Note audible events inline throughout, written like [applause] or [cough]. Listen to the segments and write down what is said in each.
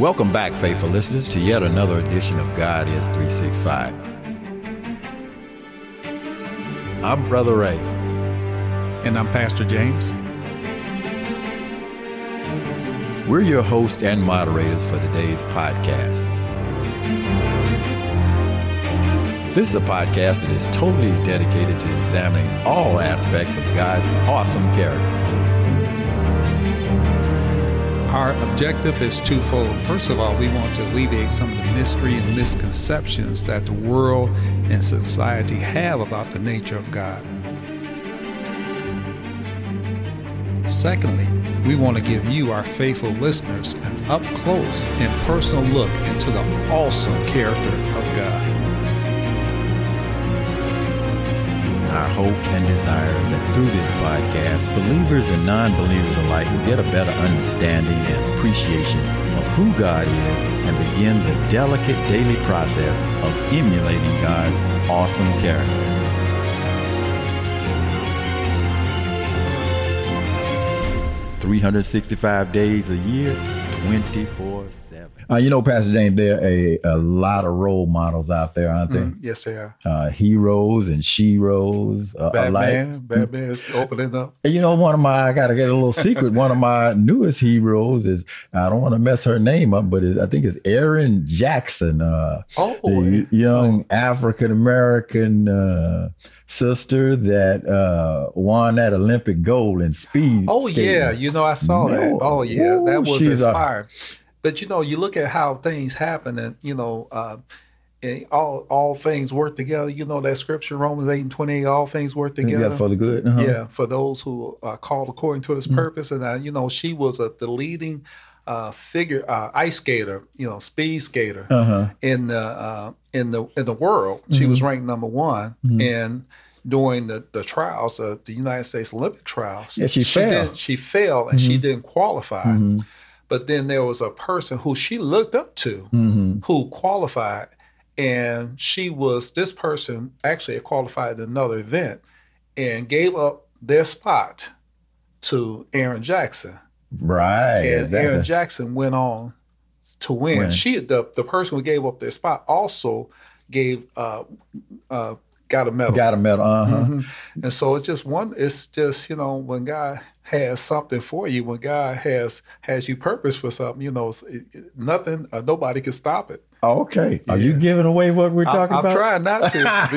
Welcome back, faithful listeners, to yet another edition of God is 365. I'm Brother Ray. And I'm Pastor James. We're your host and moderators for today's podcast. This is a podcast that is totally dedicated to examining all aspects of God's awesome character. Our objective is twofold. First of all, we want to alleviate some of the mystery and misconceptions that the world and society have about the nature of God. Secondly, we want to give you, our faithful listeners, an up close and personal look into the awesome character of God. Hope and desire is that through this podcast, believers and non believers alike will get a better understanding and appreciation of who God is and begin the delicate daily process of emulating God's awesome character. 365 days a year, 24 7. Uh, you know, Pastor James, there are a, a lot of role models out there, aren't there? Mm, yes, they are. Uh, heroes and sheroes uh, Batman, alike. Batman's opening up. You know, one of my, I got to get a little secret. one of my [laughs] newest heroes is, I don't want to mess her name up, but I think it's Erin Jackson, uh, Oh, the young African American uh, sister that uh, won that Olympic gold in speed. Oh skating. yeah, you know I saw that. Oh yeah, Ooh, that was she's a- inspired. but you know, you look at how things happen, and you know, uh, and all all things work together. You know that scripture, Romans eight and twenty eight, all things work together. Yeah, for the good. uh-huh. Yeah, for those who are called according to His purpose, and uh, you know, she was a, the leading uh, figure, uh, ice skater, you know, speed skater Uh-huh. in the uh, in the in the world. She Mm-hmm. was ranked number one, and during the the trials, uh, the United States Olympic trials, Yeah, she failed. Mm-hmm. Did, she failed, and she didn't qualify. But then there was a person who she looked up to Mm-hmm. who qualified, and she was this person actually qualified in another event and gave up their spot to Erin Jackson. Right. And exactly. Erin Jackson went on to win. Win. She the the person who gave up their spot also gave uh uh got a medal. Got a medal. Uh-huh. Mhm. And so it's just one it's just, you know, when God has something for you, when God has has you purpose for something, you know, it's- it, it- nothing uh, nobody can stop it. Okay. Are you giving away what we're talking I'm about? trying not to. [laughs]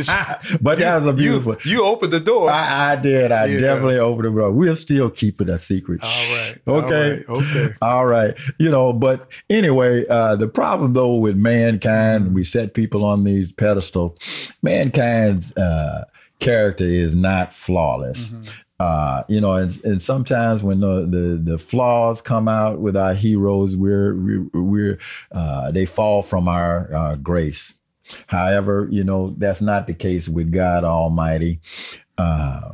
but but that was a beautiful. you opened the door. I, I did. I Yeah. definitely opened the door. We'll still keep it a secret. All right. Okay. All right. Okay. All right. You know, but anyway, uh, the problem though with mankind, we set people on these pedestals. Mankind's uh, character is not flawless. Uh, you know, and, and sometimes when the, the the flaws come out with our heroes, we're we're, uh, they fall from our uh, grace. However, you know that's not the case with God Almighty. Uh,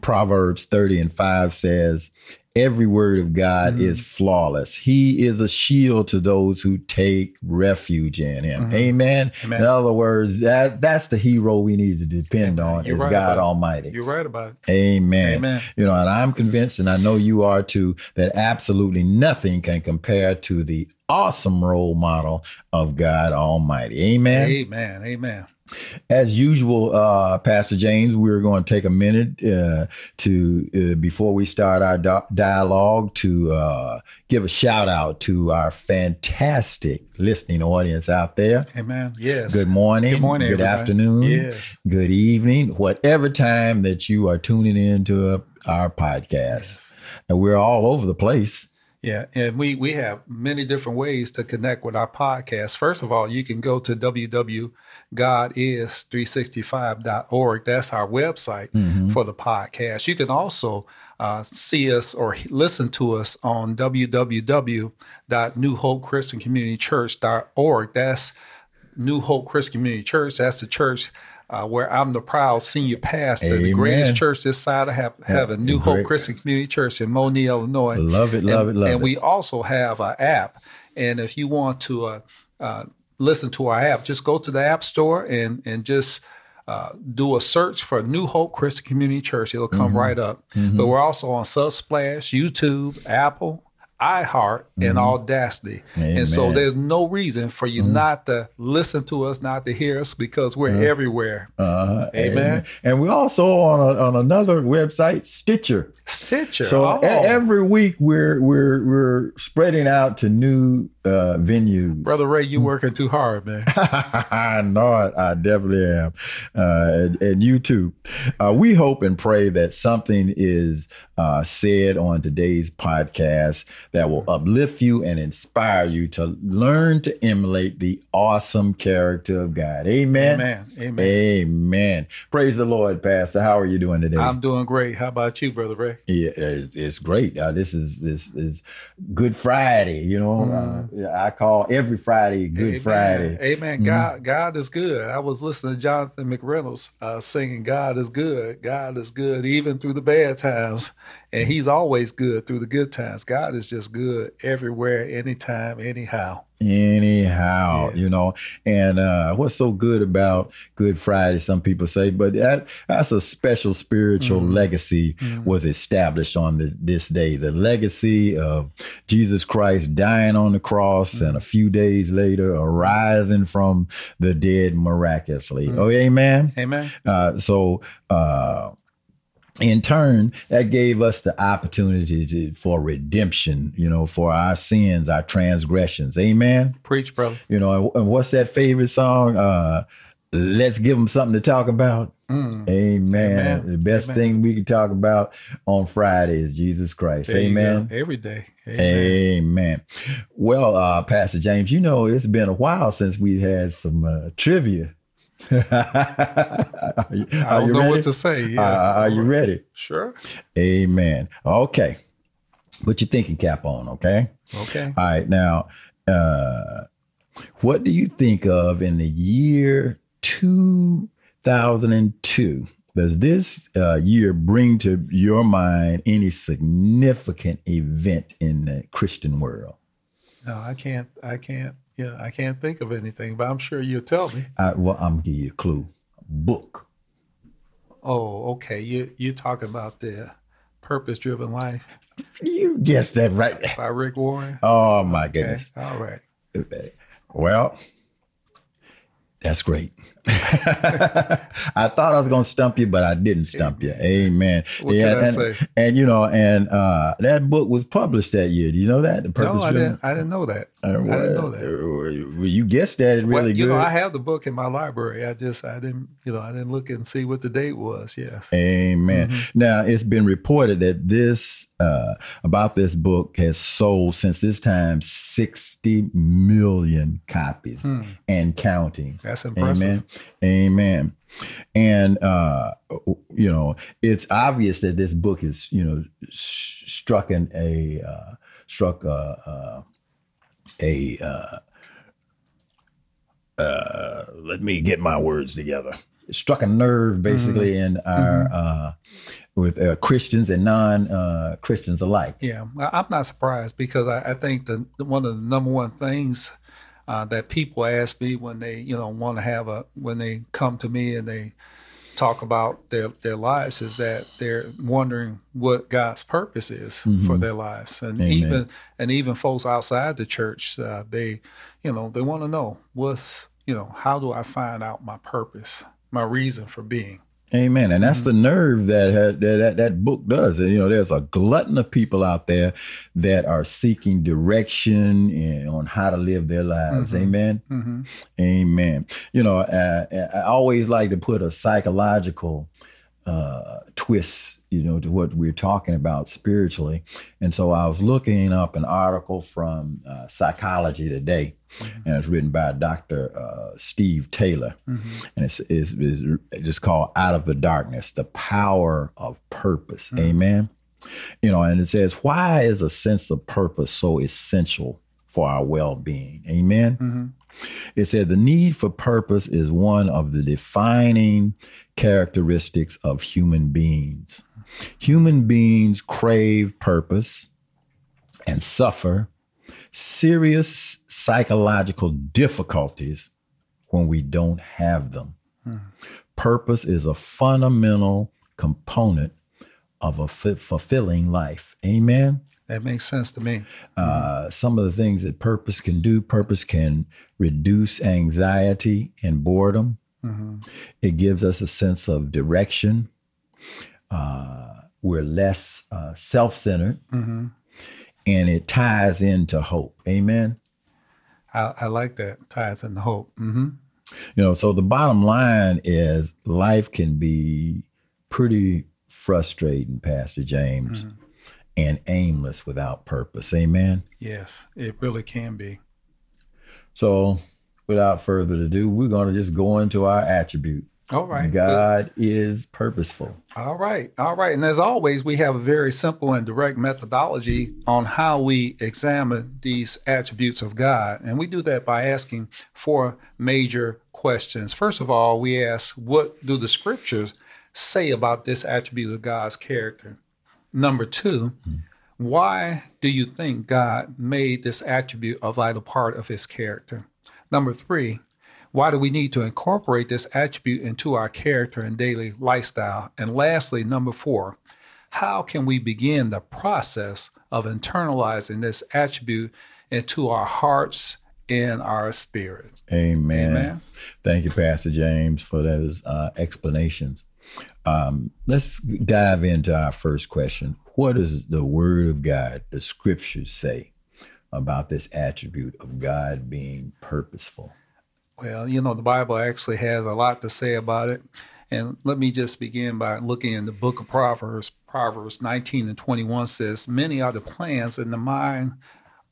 Proverbs 30 and 5 says, Every word of God Mm-hmm. is flawless. He is a shield to those who take refuge in him. Amen. Mm-hmm. Amen. In other words, that that's the hero we need to depend on You're is right God about it. Almighty. You're right about it. Amen. Amen. You know, and I'm convinced, and I know you are too, that absolutely nothing can compare to the awesome role model of God Almighty. Amen. Amen. Amen. As usual, uh, Pastor James, we're going to take a minute uh, to uh, before we start our di- dialogue to uh, give a shout out to our fantastic listening audience out there. Amen. Yes. Good morning, Good morning, good everybody. afternoon, Yes. good evening, whatever time that you are tuning into uh, our podcast. And we're all over the place. Yeah, and we we have many different ways to connect with our podcast. First of all, you can go to www.godis365.org. That's our website for the podcast. You can also uh, see us or listen to us on www.newhopechristiancommunitychurch.org. That's New Hope Christian Community Church. That's the church uh, where I'm the proud senior pastor, the greatest church this side of hea- heaven, New Hope great. Christian Community Church in Monier, Illinois. Love it, love and, it, love and it. we also have an app. And if you want to uh, uh, listen to our app, just go to the App Store and and just uh, do a search for New Hope Christian Community Church. It'll come Mm-hmm. right up. But we're also on Subsplash, YouTube, Apple, iHeart and Audacy. And so there's no reason for you not to listen to us, not to hear us, because we're everywhere. Uh, Amen. And we're also on a, on another website, Stitcher. Stitcher. So oh. every week we're we're we're spreading out to new uh, venues. Brother Ray, you working too hard, man. [laughs] I know it. I definitely am. Uh, and, and you too. Uh, we hope and pray that something is uh, said on today's podcast that will uplift you and inspire you to learn to emulate the awesome character of God. Amen. Amen. Amen. Amen. Praise the Lord, Pastor. How are you doing today? I'm doing great. How about you, Brother Ray? Yeah, it's, it's great. Uh, this is this is Good Friday. You know, uh, I call every Friday Good Mm. Amen. Friday. Amen. God, God is good. I was listening to Jonathan McReynolds uh, singing, "God is good. God is good, even through the bad times, and He's always good through the good times. God is just good everywhere, anytime, anyhow." Anyhow, you know, and uh, what's so good about Good Friday? Some people say, but that that's a special spiritual legacy was established on the, this day. The legacy of Jesus Christ dying on the cross and a few days later arising from the dead miraculously. Oh, amen. Amen. Uh, so, uh, in turn, that gave us the opportunity to, for redemption, you know, for our sins, our transgressions. Amen. Preach, bro. You know, and, what's that favorite song? Uh, Let's give them something to talk about. Amen. Amen. The best Amen. thing we can talk about on Friday is Jesus Christ. There Amen. Every day. Amen. Amen. Well, uh, Pastor James, you know it's been a while since we had some uh, trivia. [laughs] are you, I don't you know ready? what to say. Yeah. Uh, are you ready? Sure. Amen. Okay. Put your thinking cap on, okay? Okay. All right. Now, uh, what do you think of in the year 2002? Does this uh, year bring to your mind any significant event in the Christian world? No, I can't. I can't. Yeah, I can't think of anything, but I'm sure you'll tell me. Well, I'm gonna give you a clue. Book. Oh, okay. You you're talking about the purpose driven life You guessed that right. [laughs] by Rick Warren. Oh my Okay. goodness. All right. Well, that's great. [laughs] I thought I was going to stump you, but I didn't stump you. Amen. What can I and, say? and you know, and uh, that book was published that year. Do you know that? The No, I didn't. I didn't know that. Uh, I didn't know that. uh, You guessed that really Well, you good. know, I have the book in my library. I just I didn't you know I didn't look and see what the date was. Yes. Amen. Mm-hmm. Now it's been reported that this uh, about this book has sold since this time sixty million copies and counting. Hmm. That's impressive. Amen. Amen. And uh, you know, it's obvious that this book is you know s- struck in a uh, struck a, uh, a uh, uh, let me get my words together. It struck a nerve basically in our uh, with uh, Christians and non uh, Christians alike. Yeah, I'm not surprised because I, I think the one of the number one things uh, that people ask me when they you know want to have a when they come to me and they talk about their their lives is that they're wondering what God's purpose is for their lives, and Amen. even and even folks outside the church, uh, they you know they want to know what's you know how do I find out my purpose, my reason for being. Amen. And that's the Mm-hmm. nerve that, had, that that book does. And you know, there's a glutton of people out there that are seeking direction in, on how to live their lives. Mm-hmm. Amen. Amen. You know, uh, I always like to put a psychological uh, twist, you know, to what we're talking about spiritually. And so I was looking up an article from uh, Psychology Today, and it's written by Dr. Uh, Steve Taylor, and it's, it's, it's just called "Out of the Darkness: The Power of Purpose." Amen. You know, and it says, "Why is a sense of purpose so essential for our well-being?" Amen. It said the need for purpose is one of the defining characteristics of human beings. Human beings crave purpose and suffer serious psychological difficulties when we don't have them. Purpose is a fundamental component of a fulfilling life. Amen. That makes sense to me. Uh, some of the things that purpose can do purpose can reduce anxiety and boredom. It gives us a sense of direction. Uh, we're less uh, self centered. And it ties into hope. Amen. I, I like that. Ties into hope. hmm You know, so the bottom line is life can be pretty frustrating, Pastor James, and aimless without purpose. Amen. Yes, it really can be. So, without further ado, we're going to just go into our attribute. All right. God is purposeful. All right. All right. And as always, we have a very simple and direct methodology on how we examine these attributes of God. And we do that by asking four major questions. First of all, we ask, what do the scriptures say about this attribute of God's character? Number two, why do you think God made this attribute a vital part of his character? Number three, why do we need to incorporate this attribute into our character and daily lifestyle? And lastly, number four, how can we begin the process of internalizing this attribute into our hearts and our spirits? Amen. Amen. Thank you, Pastor James, for those uh, explanations. Um, let's dive into our first question. What does the Word of God, the Scriptures, say about this attribute of God being purposeful? Well, you know, the Bible actually has a lot to say about it. And let me just begin by looking in the book of Proverbs. Proverbs 19 and 21 says, Many are the plans in the mind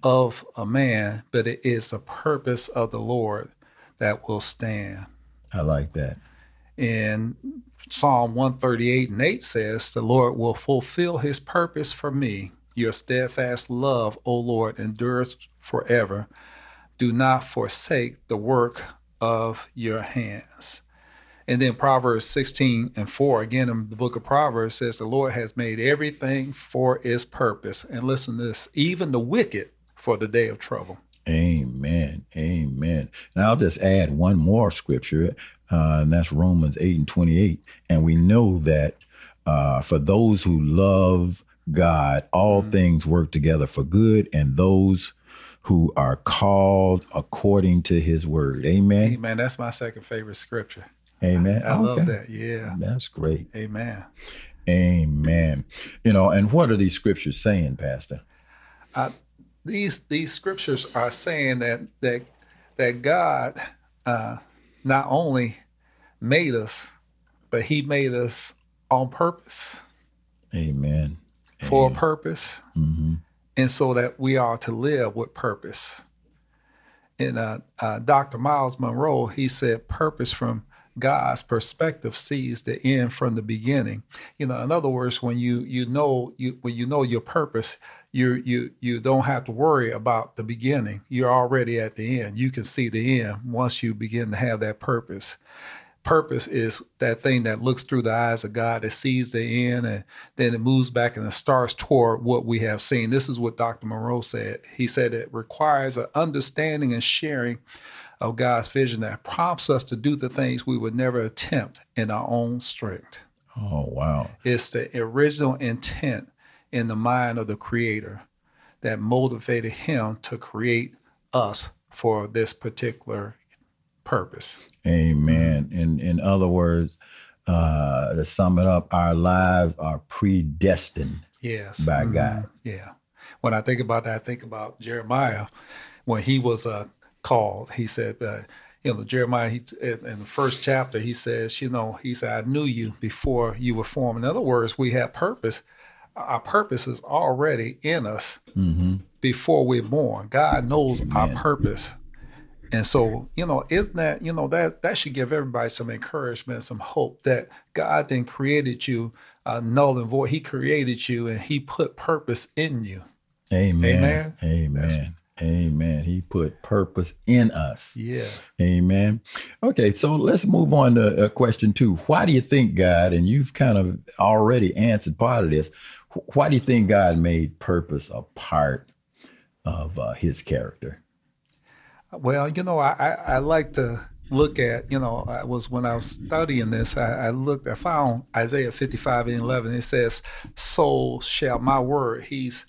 of a man, but it is the purpose of the Lord that will stand. I like that. And Psalm 138 and 8 says, The Lord will fulfill his purpose for me. Your steadfast love, O Lord, endures forever. Do not forsake the work of your hands. And then Proverbs 16 and 4, again in the book of Proverbs, says, The Lord has made everything for its purpose. And listen to this even the wicked for the day of trouble. Amen. Amen. And I'll just add one more scripture, uh, and that's Romans 8 and 28. And we know that uh, for those who love God, all things work together for good, and those who are called according to his word. Amen. Amen. That's my second favorite scripture. Amen. I love Okay. that. Yeah. That's great. Amen. Amen. You know, and what are these scriptures saying, Pastor? These these scriptures are saying that that that God uh, not only made us, but He made us on purpose Amen. for a purpose, and so that we are to live with purpose. And uh, uh, Dr. Myles Munroe, he said, purpose from God's perspective sees the end from the beginning. You know, in other words, when you you know you when you know your purpose, you you you don't have to worry about the beginning. You're already at the end. You can see the end once you begin to have that purpose purpose is that thing that looks through the eyes of God that sees the end and then it moves back and it starts toward what we have seen. This is what Dr. Munroe said. He said it requires an understanding and sharing of God's vision that prompts us to do the things we would never attempt in our own strength. Oh, wow. It's the original intent in the mind of the creator that motivated him to create us for this particular purpose. Amen. In in other words, uh, to sum it up, our lives are predestined Yes. by God. Yeah. When I think about that, I think about Jeremiah when he was uh, called. He said, uh, you know, Jeremiah, he, in in the first chapter, he says, you know, he said, I knew you before you were formed. In other words, we have purpose. Our purpose is already in us before we're born. God knows our purpose. And so, you know, isn't that, you know, that that should give everybody some encouragement, some hope that God then created you uh, null and void. He created you and he put purpose in you. Amen. Amen. Amen. Amen. He put purpose in us. Yes. Amen. Okay, so let's move on to uh, question two. Why do you think God, and you've kind of already answered part of this, why do you think God made purpose a part of uh, his character? Well, you know, I, I, I like to look at, you know, I was when I was studying this, I, I looked, I found Isaiah 55 and 11. It says, So shall my word, he's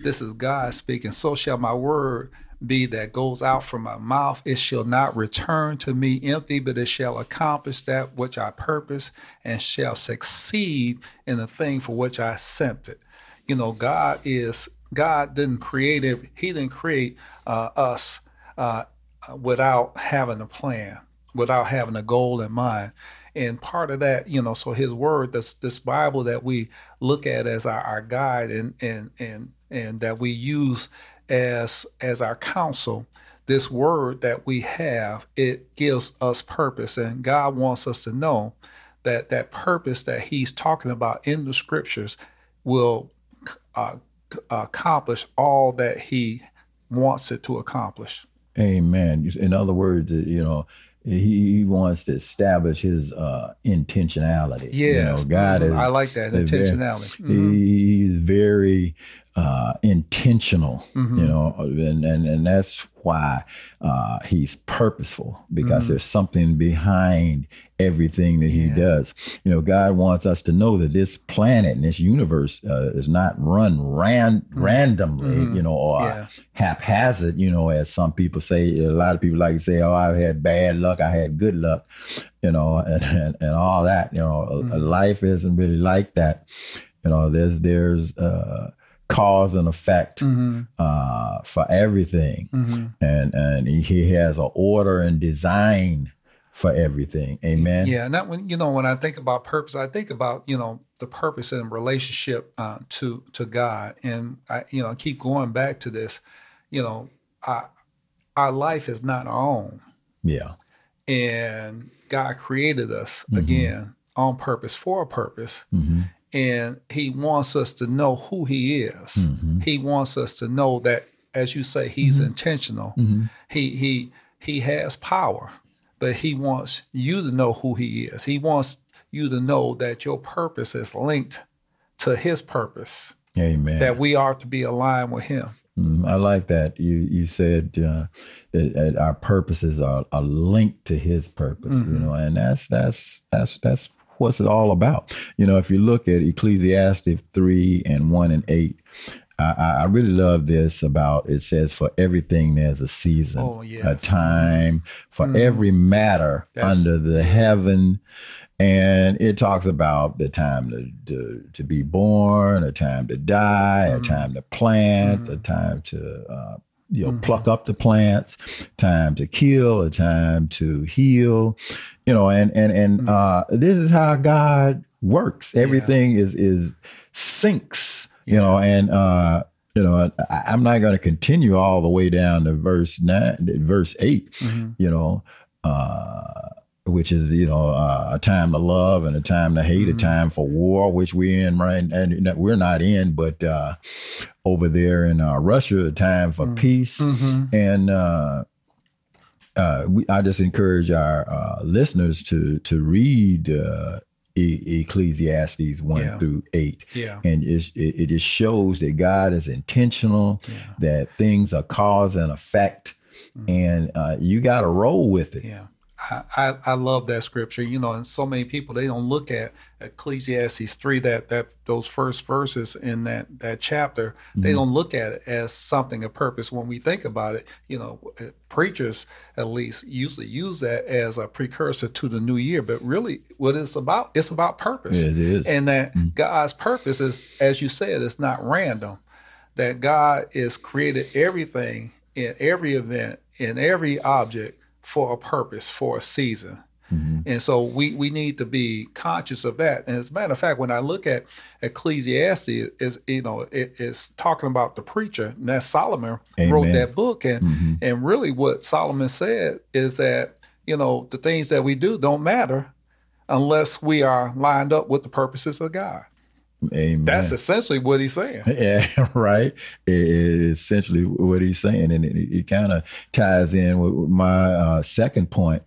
this is God speaking. So shall my word be that goes out from my mouth. It shall not return to me empty, but it shall accomplish that which I purpose and shall succeed in the thing for which I sent it. You know, God is, God didn't create it, He didn't create uh, us uh, without having a plan, without having a goal in mind. And part of that, you know, so his word, this this Bible that we look at as our, our guide and and and and that we use as as our counsel this word that we have it gives us purpose and god wants us to know that that purpose that he's talking about in the scriptures will uh, accomplish all that he wants it to accomplish amen in other words you know he, wants to establish his uh, intentionality. Yeah, you know, God mm-hmm. is. I like that intentionality. Very, mm-hmm. He's very uh, intentional, mm-hmm. you know, and, and and that's why uh, he's purposeful because mm-hmm. there's something behind everything that he yeah. does. You know, God wants us to know that this planet and this universe uh, is not run ran mm-hmm. randomly, you know, or yeah. haphazard, you know, as some people say. A lot of people like to say, "Oh, I've had bad luck, I had good luck," you know, [laughs] and and, and all that. You know, mm-hmm. life isn't really like that. You know, there's there's uh, cause and effect mm-hmm. uh, for everything, mm-hmm. and and he has an order and design for everything. Amen. Yeah, and that when you know when I think about purpose, I think about you know the purpose and relationship uh, to to God, and I you know keep going back to this. You know, I, our life is not our own. Yeah, and God created us mm-hmm. again on purpose for a purpose. Mm-hmm. And he wants us to know who he is. Mm-hmm. He wants us to know that, as you say, he's mm-hmm. intentional. Mm-hmm. He he he has power but he wants you to know who he is. He wants you to know that your purpose is linked to his purpose. Amen. That we are to be aligned with him. Mm, I like that. You you said uh, that, that, our purposes are, are linked to His purpose. Mm-hmm. You know, and that's that's that's that's what's it all about. You know, if you look at Ecclesiastes three and one and eight, I, I, really love this about it says for everything there's a season, oh, yes. a time for mm. every matter under the heaven. And it talks about the time to, to, to be born, a time to die, mm. a time to plant, mm. a time to uh, you know, mm-hmm. pluck up the plants, time to kill, a time to heal, you know, and and and mm. uh, this is how God works. Everything yeah. is is syncs you know, and uh, you know, I, am not going to continue all the way down to verse nine, verse 8 mm-hmm. You know, uh, which is you know uh, a time to love and a time to hate, mm-hmm. a time for war, which we're in right, and we're not in, but uh, over there in uh, Russia, a time for mm-hmm. peace, mm-hmm. and uh, uh, we, I just encourage our uh, listeners to to read uh, e- Ecclesiastes 1 yeah. through 8. Yeah. And it, it just shows that God is intentional, yeah. that things are cause and effect, mm-hmm. and uh, you got to roll with it. Yeah. I, I, love that scripture, you know, and so many people they don't look at Ecclesiastes three that that those first verses in that that chapter mm-hmm. they don't look at it as something of purpose. When we think about it, you know, uh, preachers at least usually use that as a precursor to the new year, but really what it's about it's about purpose. it is, and that mm-hmm. God's purpose is, as you said, it's not random. That God is created everything in every event in every object for a purpose, for a season. Mm-hmm. And so we, we need to be conscious of that. And as a matter of fact, when I look at Ecclesiastes, is you know it is talking about the preacher. And that Solomon Amen. wrote that book, and mm-hmm. and really what Solomon said is that you know the things that we do don't matter unless we are lined up with the purposes of God. Amen. That's essentially what he's saying. [laughs] Yeah, right. It is essentially what he's saying, and it, it kind of ties in with my uh, second point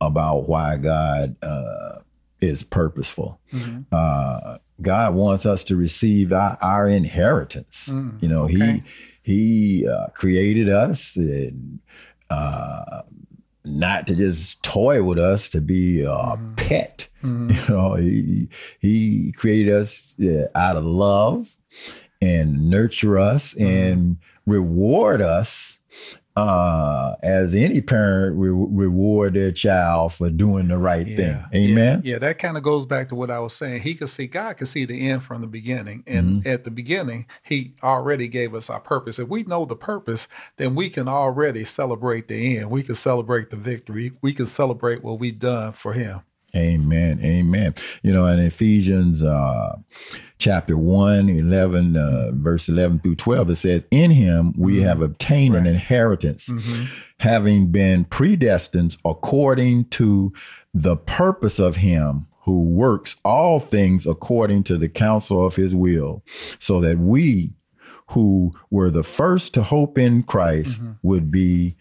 about why God uh, is purposeful. Mm-hmm. Uh, God wants us to receive our, our inheritance. Mm, you know, okay. He He uh, created us and uh, not to just toy with us, to be a mm. pet Mm-hmm. You know, he he created us out of love, and nurture us and reward us uh, as any parent re- reward their child for doing the right Yeah, thing. Amen. Yeah, that kind of goes back to what I was saying. He could see God could see the end from the beginning, and at the beginning, He already gave us our purpose. If we know the purpose, then we can already celebrate the end. We can celebrate the victory. We can celebrate what we've done for Him. Amen. Amen. You know, in Ephesians uh, chapter 1, 11, uh, verse 11 through 12, it says, In him we have obtained an inheritance, having been predestined according to the purpose of him who works all things according to the counsel of his will, so that we who were the first to hope in Christ would be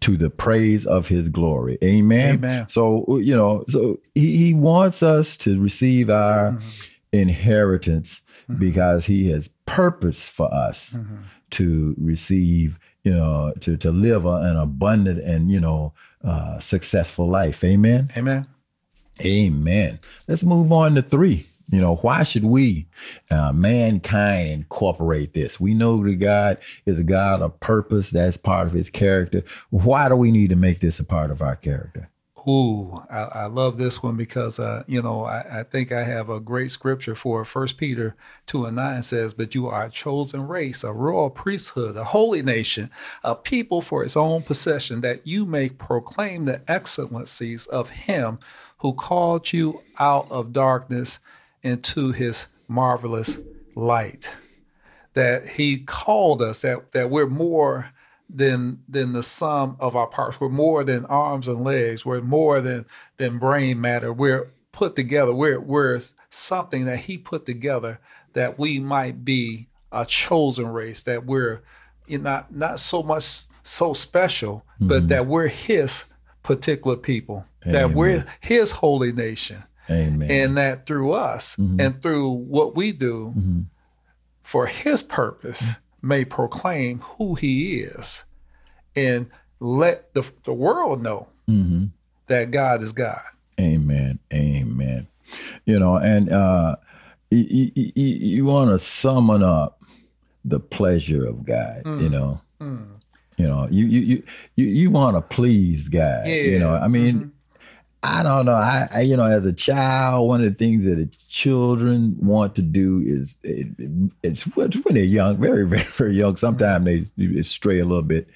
to the praise of his glory. Amen. Amen. So, uh, you know, so he, he wants us to receive our mm-hmm. inheritance mm-hmm. because he has purpose for us mm-hmm. to receive, you know, to, to live an abundant and, you know, uh, successful life. Amen. Amen. Amen. Let's move on to three. You know, why should we, uh, mankind, incorporate this? We know that God is a God of purpose. That's part of his character. Why do we need to make this a part of our character? Ooh, I, I love this one because uh, you know I, I think I have a great scripture for First Peter two and nine says, "But you are a chosen race, a royal priesthood, a holy nation, a people for His own possession, that you may proclaim the excellencies of Him who called you out of darkness into His marvelous light." That He called us, that that we're more than than the sum of our parts. We're more than arms and legs. We're more than than brain matter. We're put together. We're we're something that He put together that we might be a chosen race. That we're you know, not not so much so special, but mm-hmm. that we're His particular people. That we're His holy nation, Amen. and that through us mm-hmm. and through what we do mm-hmm. for His purpose may proclaim who He is and let the, the world know mm-hmm. that God is God. Amen. Amen. You know, and uh, you, you, you want to summon up the pleasure of God. You mm. know, mm. you know, you you you you, you want to please God. You know, I mean. I don't know. I, I, you know, as a child, one of the things that children want to do is it, it- it's when they're young, very, [laughs] very, very young. Sometimes they, they stray a little bit,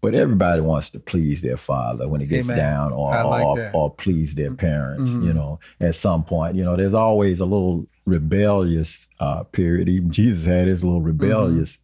but everybody wants to please their father when it gets Amen. down, or like or, or please their mm-hmm. parents. You mm-hmm. know, at some point, you know, there's always a little rebellious uh, period. Even Jesus had his little mm-hmm. rebellious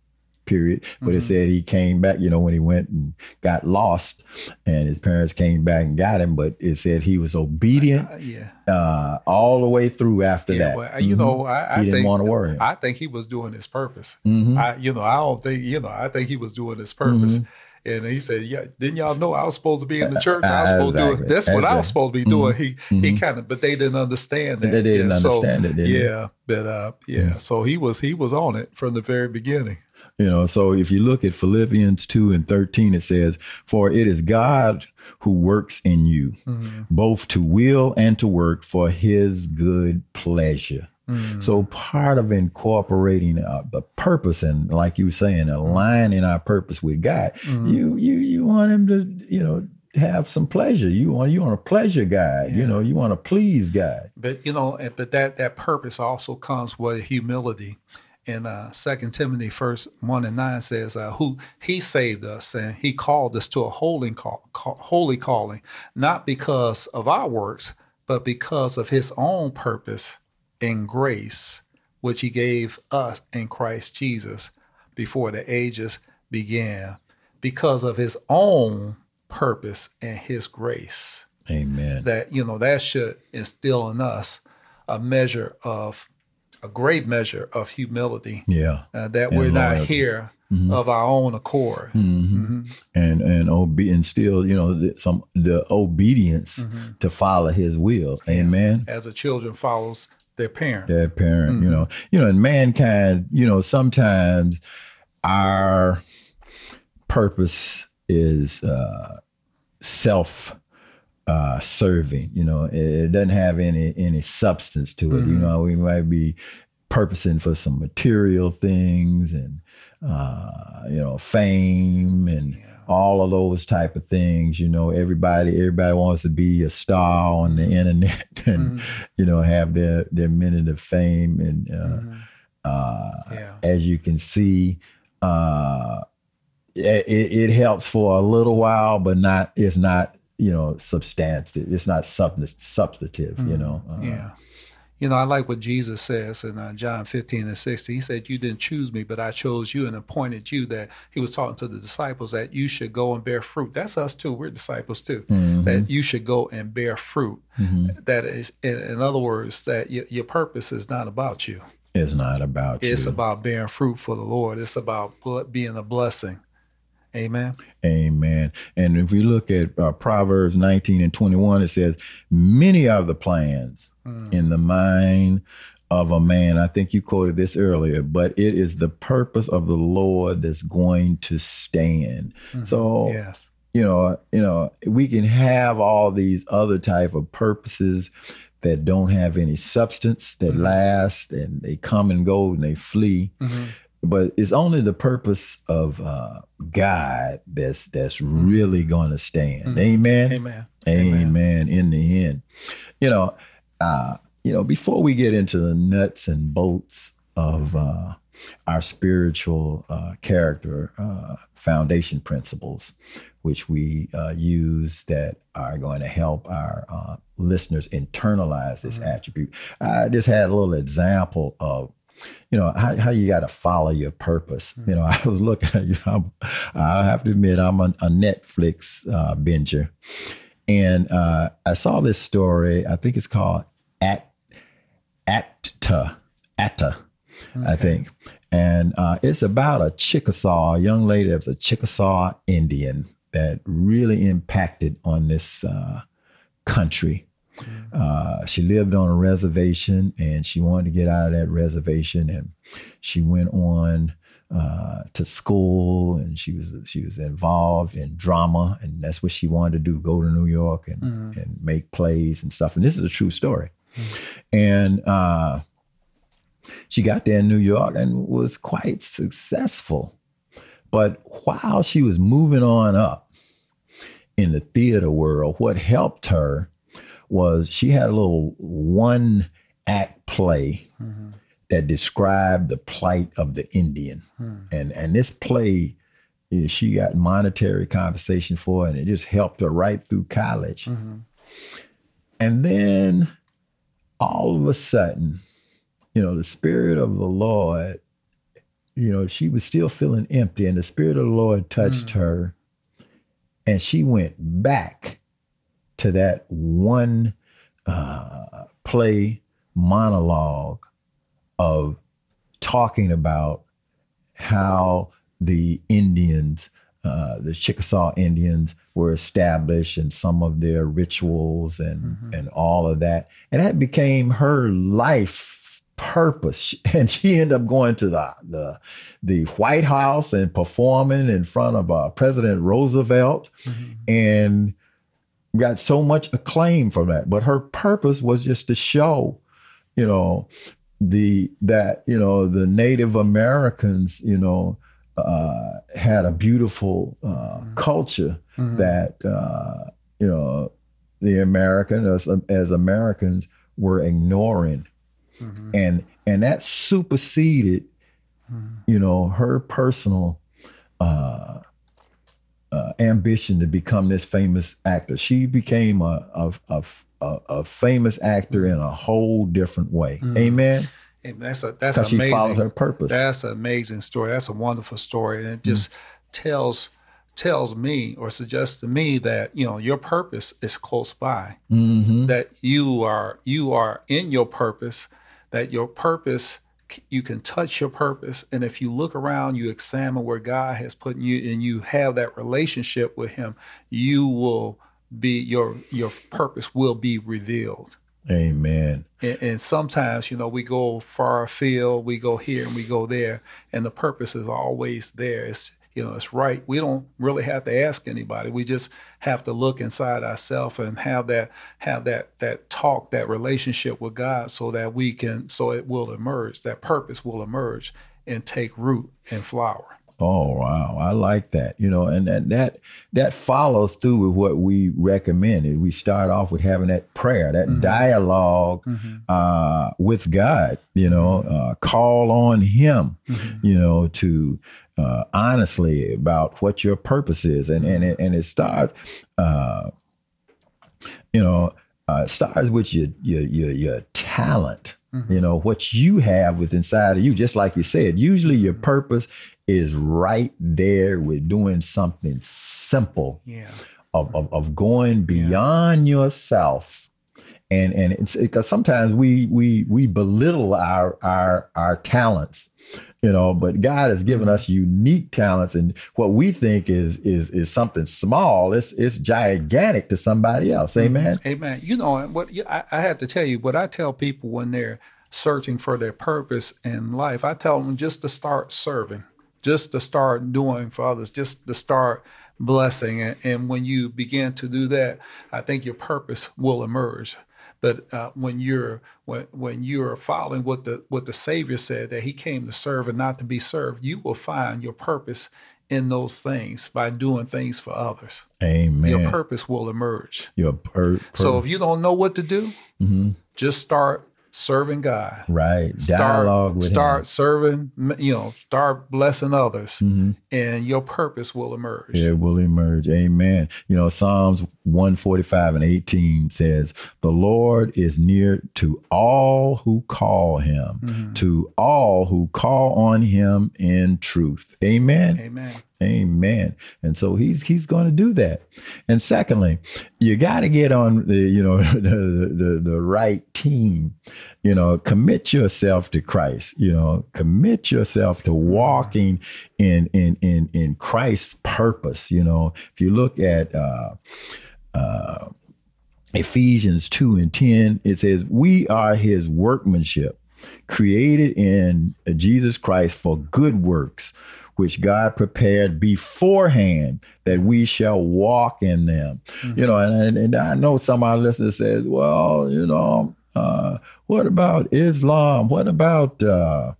period. But it said he came back, you know, when he went and got lost and his parents came back and got him. But it said he was obedient Uh, yeah. uh, all the way through after Yeah, that. well, you know, I, I he didn't want to worry. I think he was doing his purpose. Mhm. I, you know, I don't think, you know, I think he was doing his purpose. Mm-hmm. And he said, "Yeah, didn't y'all know I was supposed to be in the church? I was supposed to do it. That's what I was supposed to be doing." He he kind of, but they didn't understand that. They didn't Yeah, so, understand it, did they? Yeah, but uh, yeah. So he was he was on it from the very beginning. You know, so if you look at Philippians 2 and 13, it says, For it is God who works in you, mm-hmm. both to will and to work for his good pleasure. Mm-hmm. So part of incorporating uh, the purpose and like you were saying, aligning our purpose with God, mm-hmm. you you you want him to, you know, have some pleasure. You want you want to pleasure God. You know, you want to please God. But you know, but that that purpose also comes with humility. And uh, Second Timothy, first one and nine says, uh, "Who He saved us, and He called us to a holy call, call, holy calling, not because of our works, but because of His own purpose and grace, which He gave us in Christ Jesus before the ages began, because of His own purpose and His grace." Amen. that you know that should instill in us a measure of a great measure of humility yeah. uh, that And we're not here of our own accord. And and obe- and still you know the, some the obedience Mm-hmm. to follow his will. Amen? As a children follows their parent. Their parent Mm-hmm. you know. You know in mankind you know sometimes our purpose is uh self uh serving you know it, it doesn't have any any substance to it Mm-hmm. you know we might be purposing for some material things and uh, you know fame and all of those type of things. You know, everybody everybody wants to be a star on the mm-hmm. internet [laughs] and mm-hmm. you know have their their minute of fame and. Uh, mm-hmm. Uh, yeah. As you can see, uh, it, it, helps for a little while, but not. It's not you know substantive. It's not substantive. Mm-hmm. You know. Uh, yeah. You know, I like what Jesus says in uh, John 15 and 16. He said, You didn't choose me, but I chose you and appointed you that he was talking to the disciples that you should go and bear fruit. That's us too. We're disciples too. Mm-hmm. That you should go and bear fruit. Mm-hmm. That is, in, in, other words, that y- your purpose is not about you. It's not about it's you. It's about bearing fruit for the Lord. It's about being a blessing. Amen. Amen. And if we look at uh, Proverbs 19 and 21, it says, Many are the plans mm. in the mind of a man. I think you quoted this earlier, but it is the purpose of the Lord that's going to stand. Mm-hmm. So, yes. you know, you know, we can have all these other type of purposes that don't have any substance that mm-hmm. last and they come and go and they flee. Mm-hmm. But it's only the purpose of uh, God that's that's really going to stand. Mm-hmm. Amen. Amen. Amen. In the end, you know, uh, you know, before we get into the nuts and bolts of uh, our spiritual uh, character uh, foundation principles, which we uh, use that are going to help our uh, listeners internalize this mm-hmm. attribute. I just had a little example of you know how, how you got to follow your purpose mm-hmm. you know [laughs] i was looking at you know, i have to admit i'm a, a netflix uh, binger and uh, i saw this story i think it's called at acta acta okay. i think and uh, it's about a chickasaw a young lady that's a chickasaw indian that really impacted on this uh, country. Uh, she lived on a reservation and she wanted to get out of that reservation and she went on uh, to school and she was she was involved in drama and that's what she wanted to do go to New York and, mm-hmm. and make plays and stuff and this is a true story mm-hmm. and uh, she got there in New York and was quite successful but while she was moving on up in the theater world, what helped her was she had a little one act play mm-hmm. that described the plight of the Indian. Mm. And and this play she got monetary compensation for and it just helped her right through college. Mm-hmm. And then all of a sudden, you know, the spirit of the Lord, you know, she was still feeling empty and the spirit of the Lord touched mm. her and she went back to that one uh, play monologue of talking about how the Indians, uh, the Chickasaw Indians, were established and some of their rituals and mm-hmm. and all of that, and that became her life purpose. [laughs] And she ended up going to the the, the White House and performing in front of uh, President Roosevelt, mm-hmm. and got so much acclaim from that. But her purpose was just to show, you know, the that you know the Native Americans, you know. Uh, had a beautiful uh, mm-hmm. culture mm-hmm. that uh, you know the American as, as Americans were ignoring mm-hmm. and and that superseded, mm-hmm. you know, her personal uh, ambition to become this famous actor. She became a a, a, a, a famous actor in a whole different way. Mm-hmm. Amen. And that's a that's amazing. She followed her purpose. That's an amazing story. That's a wonderful story, and it just tells tells me or suggests to me that you know your purpose is close by mm-hmm. that you are you are in your purpose that your purpose you can touch your purpose. And if you look around you examine where god has put you and you have that relationship with him you will be your your purpose will be revealed. Amen. And, and, sometimes you know we go far afield we go here and we go there and the purpose is always there. It's you know it's right. We don't really have to ask anybody. We just have to look inside ourselves and have that have that that talk, that relationship with God, so that we can so it will emerge. That purpose will emerge and take root and flower. Oh wow, I like that. You know, and, and that that follows through with what we recommended. We start off with having that prayer, that mm-hmm. dialog mm-hmm. uh, with God. You know, uh, call on Him. Mm-hmm. You know, to uh, honestly about what your purpose is, and and it, and it starts. Uh, you know, uh, starts with your your your, your talent. Mm-hmm. You know, what you have with inside of you, just like you said, usually your purpose is right there with doing something simple yeah. of, of, of going beyond yeah. yourself. And and it's because sometimes we we we belittle our our our talents you know but god has given us unique talents and what we think is is is something small it's it's gigantic to somebody else mm-hmm. amen amen you know what I, I have to tell you what i tell people when they're searching for their purpose in life i tell them just to start serving just to start doing for others, just to start blessing. And, and when you begin to do that, I think your purpose will emerge. But uh, when you're when when you're following what the what the Savior said that He came to serve and not to be served, you will find your purpose in those things by doing things for others. Amen. Your purpose will emerge. Your pur- pur- so if you don't know what to do, mm-hmm. just start serving God. Right. Start, Dialogue with Start him. serving, you know, start blessing others, mm-hmm. and your purpose will emerge. It will emerge. Amen. You know, Psalms 145 and 18 says, The Lord is near to all who call him, mm-hmm. to all who call on him in truth. Amen. Amen. Amen. And so he's he's going to do that. And secondly, you got to get on the you know [laughs] the, the the right team. You know, commit yourself to Christ. You know, commit yourself to walking in in in in Christ's purpose. You know, if you look at uh, uh, Ephesians two and ten, it says, "We are His workmanship." Created in Jesus Christ for good works, which God prepared beforehand that we shall walk in them. Mm-hmm. You know, and, and I know some of our listeners says, well, you know, uh, what about Islam? What about uh,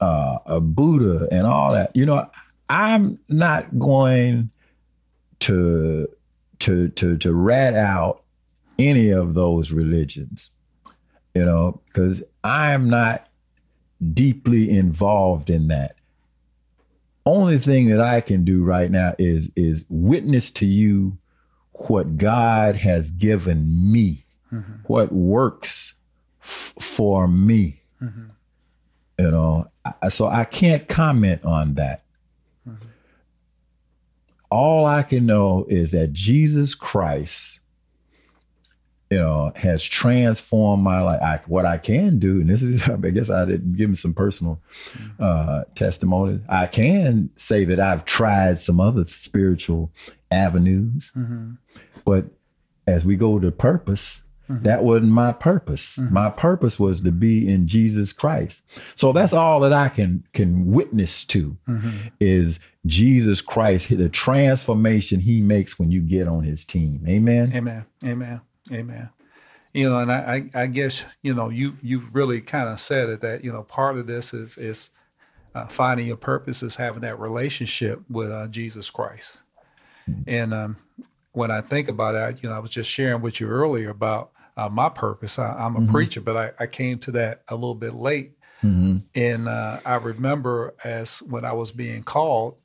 uh, Buddha and all that? You know, I'm not going to to to to rat out any of those religions, you know, because I'm not deeply involved in that only thing that I can do right now is is witness to you what God has given me, mm-hmm. what works f- for me. Mm-hmm. You know, I, so I can't comment on that. Mm-hmm. All I can know is that Jesus Christ you know, has transformed my life. I, what I can do, and this is, [laughs] I guess I did give him some personal uh, testimony. I can say that I've tried some other spiritual avenues, mm-hmm. but as we go to purpose, mm-hmm. that wasn't my purpose. Mm-hmm. My purpose was to be in Jesus Christ. So that's all that I can can witness to mm-hmm. is Jesus Christ, the transformation He makes when you get on His team. Amen. Amen. Amen. Amen. You know, and I, I guess you know you you've really kind of said it that you know part of this is is uh, finding your purpose is having that relationship with uh, Jesus Christ. And um, when I think about it, you know, I was just sharing with you earlier about uh, my purpose. I, am a mm-hmm. preacher, but I, I, came to that a little bit late. Mm-hmm. And uh, I remember as when I was being called,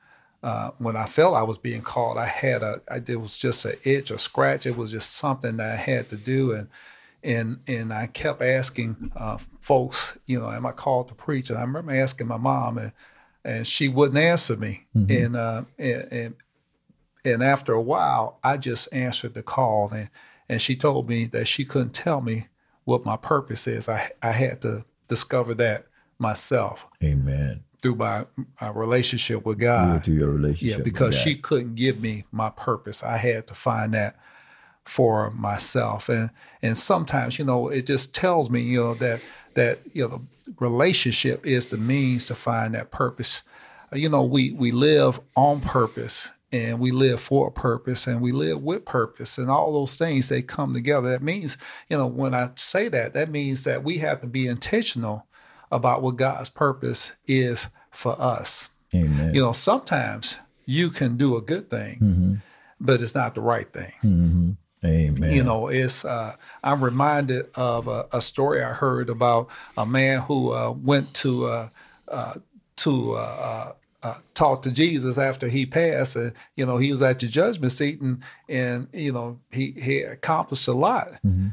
uh, when I felt I was being called, I had a, I, it was just an itch, a scratch. It was just something that I had to do, and and and I kept asking uh, folks, you know, am I called to preach? And I remember asking my mom, and and she wouldn't answer me, mm-hmm. and, uh, and and and after a while, I just answered the call, and and she told me that she couldn't tell me what my purpose is. I I had to discover that myself. Amen through my, my relationship with God. Through your relationship. Yeah, because she couldn't give me my purpose. I had to find that for myself. And and sometimes, you know, it just tells me, you know, that that you know the relationship is the means to find that purpose. you know, we we live on purpose and we live for a purpose and we live with purpose and all those things they come together. That means, you know, when I say that, that means that we have to be intentional about what God's purpose is for us. Amen. You know, sometimes you can do a good thing, mm-hmm. but it's not the right thing. Mm-hmm. Amen. You know, it's uh, I'm reminded of a, a, story I heard about a man who uh, went to uh, uh to uh, uh, talk to Jesus after he passed, and you know he was at the judgment seat, and and you know he he accomplished a lot. Mm-hmm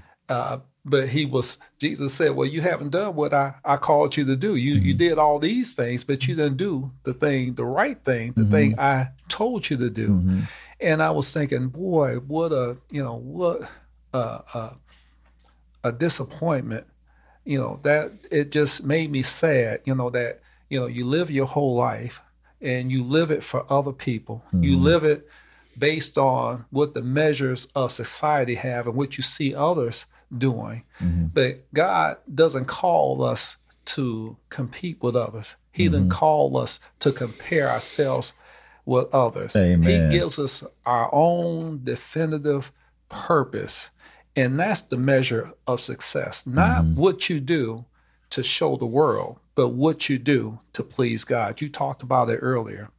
but he was jesus said well you haven't done what i, I called you to do you mm-hmm. you did all these things but you didn't do the thing the right thing the mm-hmm. thing i told you to do mm-hmm. and i was thinking boy what a you know what a, a, a disappointment you know that it just made me sad you know that you know you live your whole life and you live it for other people you mm-hmm. live it based on what the measures of society have and what you see others doing. Mm-hmm. But God doesn't call us to compete with others. He mm-hmm. didn't call us to compare ourselves with others. Amen. He gives us our own definitive purpose. And that's the measure of success. Not mm-hmm. what you do to show the world, but what you do to please God. You talked about it earlier.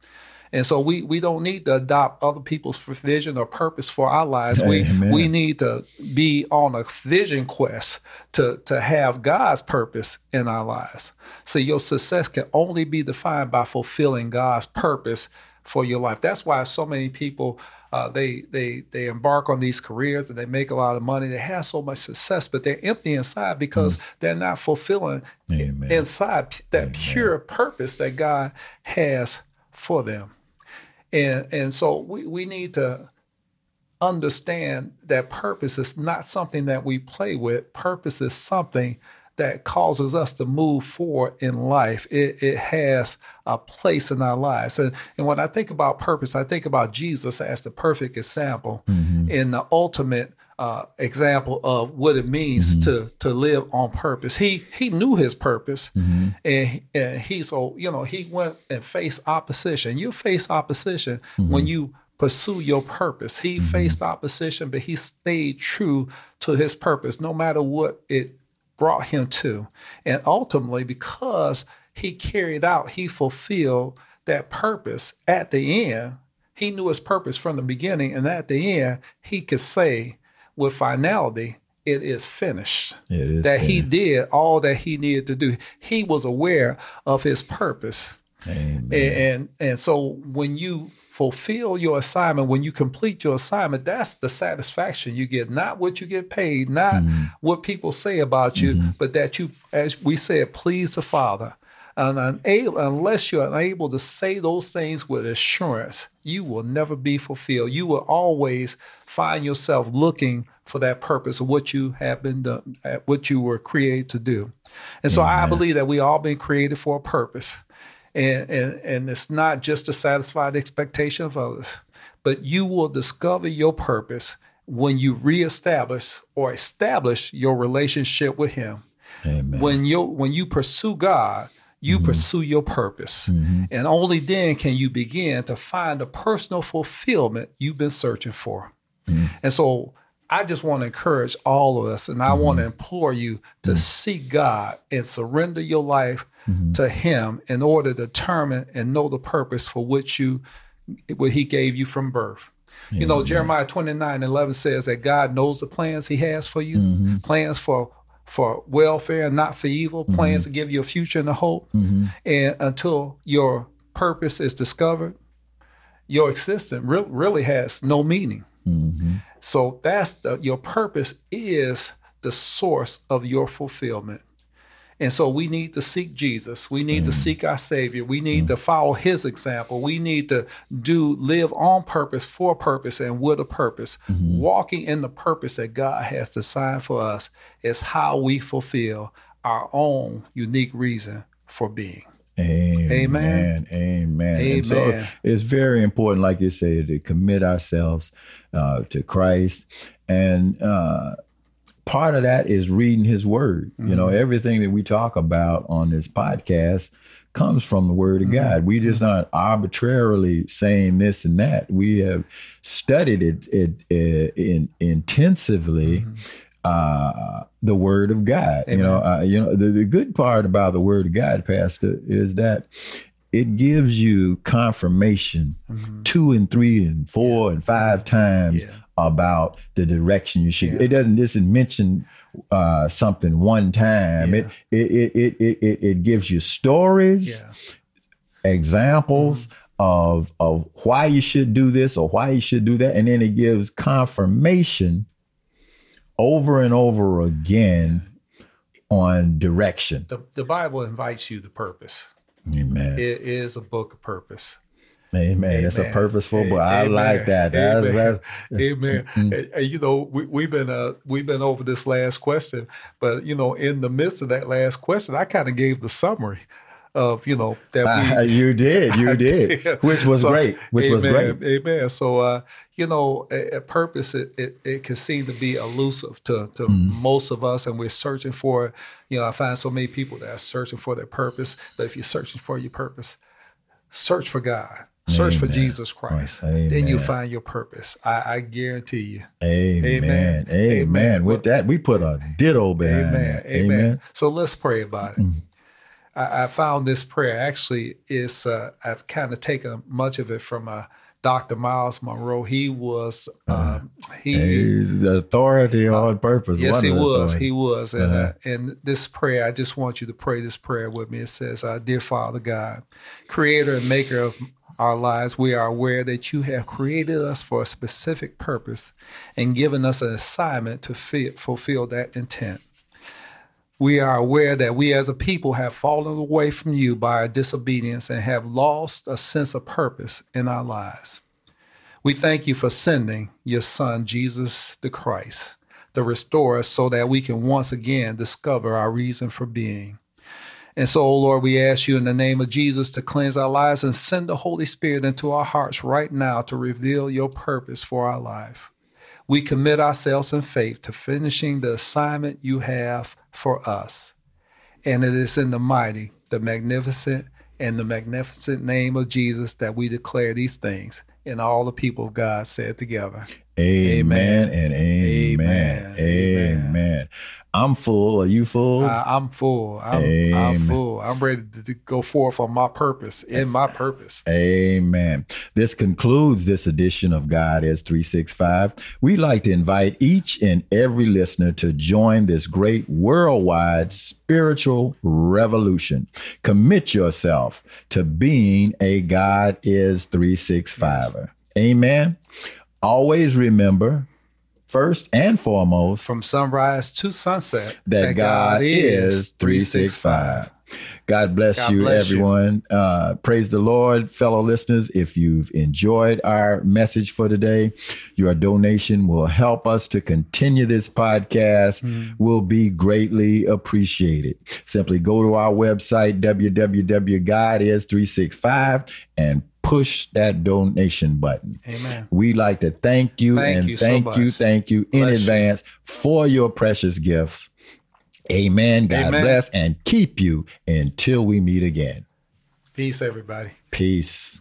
And so we we don't need to adopt other people's vision or purpose for our lives. Amen. We we need to be on a vision quest to to have God's purpose in our lives. So your success can only be defined by fulfilling God's purpose for your life. That's why so many people uh, they they they embark on these careers and they make a lot of money. They have so much success, but they're empty inside because mm. they're not fulfilling Amen. inside that Amen. pure purpose that God has for them. And and so we, we need to understand that purpose is not something that we play with. Purpose is something that causes us to move forward in life. It, it has a place in our lives. And, and when I think about purpose, I think about Jesus as the perfect example mm-hmm. and the ultimate uh, example of what it means mm-hmm. to to live on purpose. He he knew his purpose, mm-hmm. and and he so you know he went and faced opposition. You face opposition mm-hmm. when you pursue your purpose. He mm-hmm. faced opposition, but he stayed true to his purpose, no matter what it brought him to. And ultimately, because he carried out, he fulfilled that purpose at the end. He knew his purpose from the beginning, and at the end, he could say with finality, it is finished. It is that finished. he did all that he needed to do. He was aware of his purpose. Amen. And, and and so when you fulfill your assignment, when you complete your assignment, that's the satisfaction you get. Not what you get paid, not mm-hmm. what people say about you, mm-hmm. but that you, as we said, please the Father. And unable, unless you're unable to say those things with assurance, you will never be fulfilled. You will always find yourself looking for that purpose of what you have been done, uh, what you were created to do. And so Amen. I believe that we all been created for a purpose. And, and, and it's not just to satisfy the expectation of others, but you will discover your purpose when you reestablish or establish your relationship with Him. Amen. When you when you pursue God, you mm-hmm. pursue your purpose. Mm-hmm. And only then can you begin to find the personal fulfillment you've been searching for. Mm-hmm. And so I just want to encourage all of us, and I want to mm-hmm. implore you to mm-hmm. seek God and surrender your life mm-hmm. to Him in order to determine and know the purpose for which you, what He gave you from birth. You know, Jeremiah 29 11 says that God knows the plans He has for you, plans for for welfare and not for evil, mm-hmm. plans to give you a future and a hope. Mm-hmm. And until your purpose is discovered, your existence re- really has no meaning. Mm-hmm. So that's the, your purpose is the source of your fulfillment. And so we need to seek Jesus. We need mm. to seek our Savior. We need mm. to follow His example. We need to do live on purpose, for purpose, and with a purpose. Mm-hmm. Walking in the purpose that God has designed for us is how we fulfill our own unique reason for being. Amen. Amen. Amen. Amen. so it's very important, like you say, to commit ourselves uh, to Christ and uh, part of that is reading his word. Mm-hmm. You know, mm-hmm. everything that we talk about on this podcast comes from the Word of Mm-hmm. God. We just not arbitrarily saying this and that. We have studied it, it, uh, in, intensively. Mm-hmm. Uh, the Word of God. You know, uh, you know the, the good part about the Word of God, Pastor, is that it gives you confirmation two and three and four and five times Mm-hmm. Yeah. about the direction you should. It doesn't just mention uh, something one time. It, it, it it it it gives you stories, Yeah. examples of of why you should do this or why you should do that, and then it gives confirmation over and over again on direction. The, the Bible invites you to purpose. Amen. It is a book of purpose. Amen. It's a purposeful book. I like that. That's, Amen. that's, [laughs] Amen. And, and, you know, we, we've been uh, we've been over this last question, but you know, in the midst of that last question, I kind of gave the summary of you know that we Ah, [laughs] you did, you [laughs] did, Yeah. which was So, great, which was amen, great. Amen. So, uh, you know, a, a purpose it, it it can seem to be elusive to to Mm-hmm. most of us, and we're searching for. it. You know, I find so many people that are searching for their purpose. But if you're searching for your purpose, search for God. Search for Jesus Christ. Right. Then you find your purpose. I, I guarantee you. Amen. Amen. Amen. Amen. With that, we put a ditto behind Amen. Amen. So let's pray about it. Mm. I, I found this prayer actually is uh, I've kind of taken much of it from uh, Dr. Myles Munroe. He was um, he. He's the authority on purpose. Uh, Yes, he was. He was. And Uh-huh. uh, and this prayer, I just want you to pray this prayer with me. It says, uh, "Dear Father God, Creator and Maker of our lives, we are aware that you have created us for a specific purpose and given us an assignment to fi- fulfill that intent. We are aware that we as a people have fallen away from you by our disobedience and have lost a sense of purpose in our lives. We thank you for sending your Son, Jesus the Christ, to restore us so that we can once again discover our reason for being. And so, O Lord, we ask you in the name of Jesus to cleanse our lives and send the Holy Spirit into our hearts right now to reveal your purpose for our life. We commit ourselves in faith to finishing the assignment you have for us. And it is in the mighty, the magnificent, and the magnificent name of Jesus that we declare these things. And all the people of God said together. Amen, Amen. and amen. Amen. Amen. I'm full. Are you full? I, I'm full. I'm, I'm full. I'm ready to, to go forth on my purpose, in my purpose. Amen. This concludes this edition of God is 365. We'd like to invite each and every listener to join this great worldwide spiritual revolution. Commit yourself to being a God is 365er. Amen. Always remember, first and foremost, From sunrise to sunset, that, God, is 365. God bless God you, bless you. everyone. Uh, praise the Lord, fellow listeners. If you've enjoyed our message for today, your donation will help us to continue this podcast, Mm-hmm. will be greatly appreciated. Simply go to our website, www.godis365, and push that donation button. Amen. We'd like to thank you Thank and you so thank you, much. thank you in Bless you. advance for your precious gifts. Amen. God Amen. bless and keep you until we meet again. Peace, everybody. Peace.